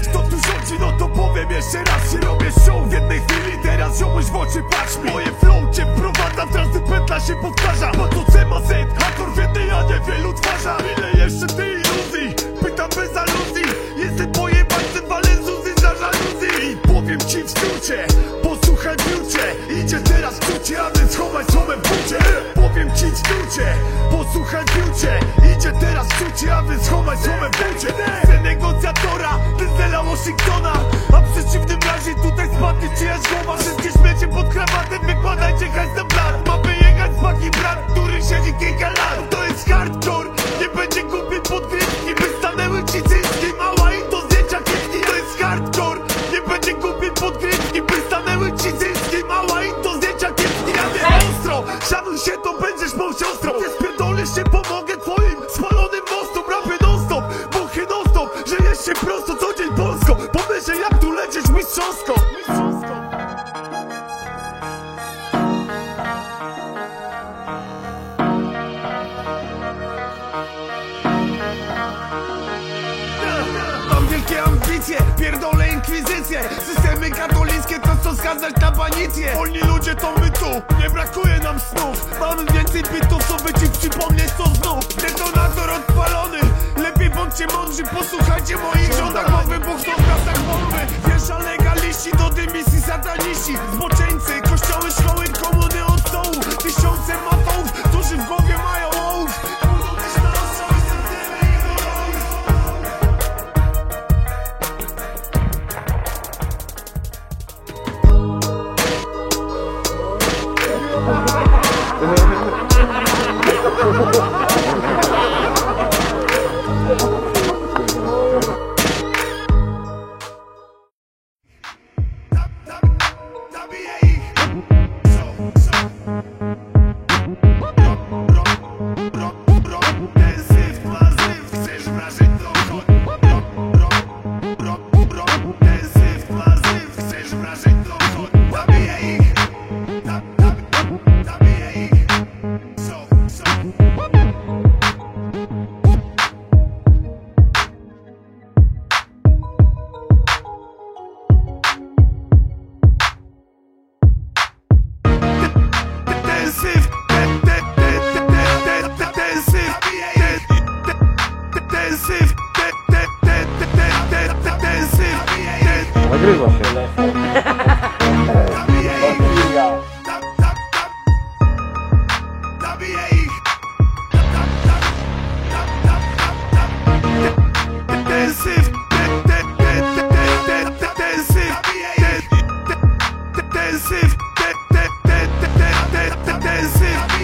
ci, no to powiem jeszcze raz. Się robię show w jednej chwili, teraz ziomuś w oczy patrz mi. Moje flow cię wprowadza, w każdy pętla się powtarza. Bo to C ma Z, hakor w jednej, a nie wielu twarza Ile jeszcze ty iluzji, pytam bez aluzji. Jestem pojebańcem, walę Zuzy za żaluzji. I powiem ci w skrócie, posłuchaj w biucie Idzie teraz w a więc chowaj słomę w bucie. Powiem ci w skrócie, posłuchaj biucie Idzie teraz w cucie, a więc chowaj słomę w bucie. Negocjatora, Denzela Washingtona A w przeciwnym razie tutaj spadnie czyjaś głowa. Wszystkie śmiecie pod krawatem, wykładajcie hajs na blat. Ma wyjechać z maki brat, który siedzi kilka lat. To jest hardcore, nie będzie głupie podgrywki By stanęły ci cycki, mała i to zdjęcia kiepki To jest hardcore, nie będzie głupie podgrywki By stanęły ci cycki, mała i to zdjęcia kiepki Ja wiem ostro, szanuj się to będziesz mą siostrą. Nie spierdolisz się, pomogę wielkie ambicje, pierdolę inkwizycję. Systemy katolickie to co skazać na banicję. Wolni ludzie to my tu, nie brakuje nam snów. Mamy więcej bitów, co by ci przypomnieć co znów. Detonator odpalony, lepiej bądźcie mądrzy Posłuchajcie moich żądań, bo wybuch to w miastach bomby. Wiesza legaliści do dymisji sataniści Zboczeńcy, kościoły, szkoły, komuny od stołu Tysiące matołów, którzy w głowie mają ołów. Budą też na that, that, that is.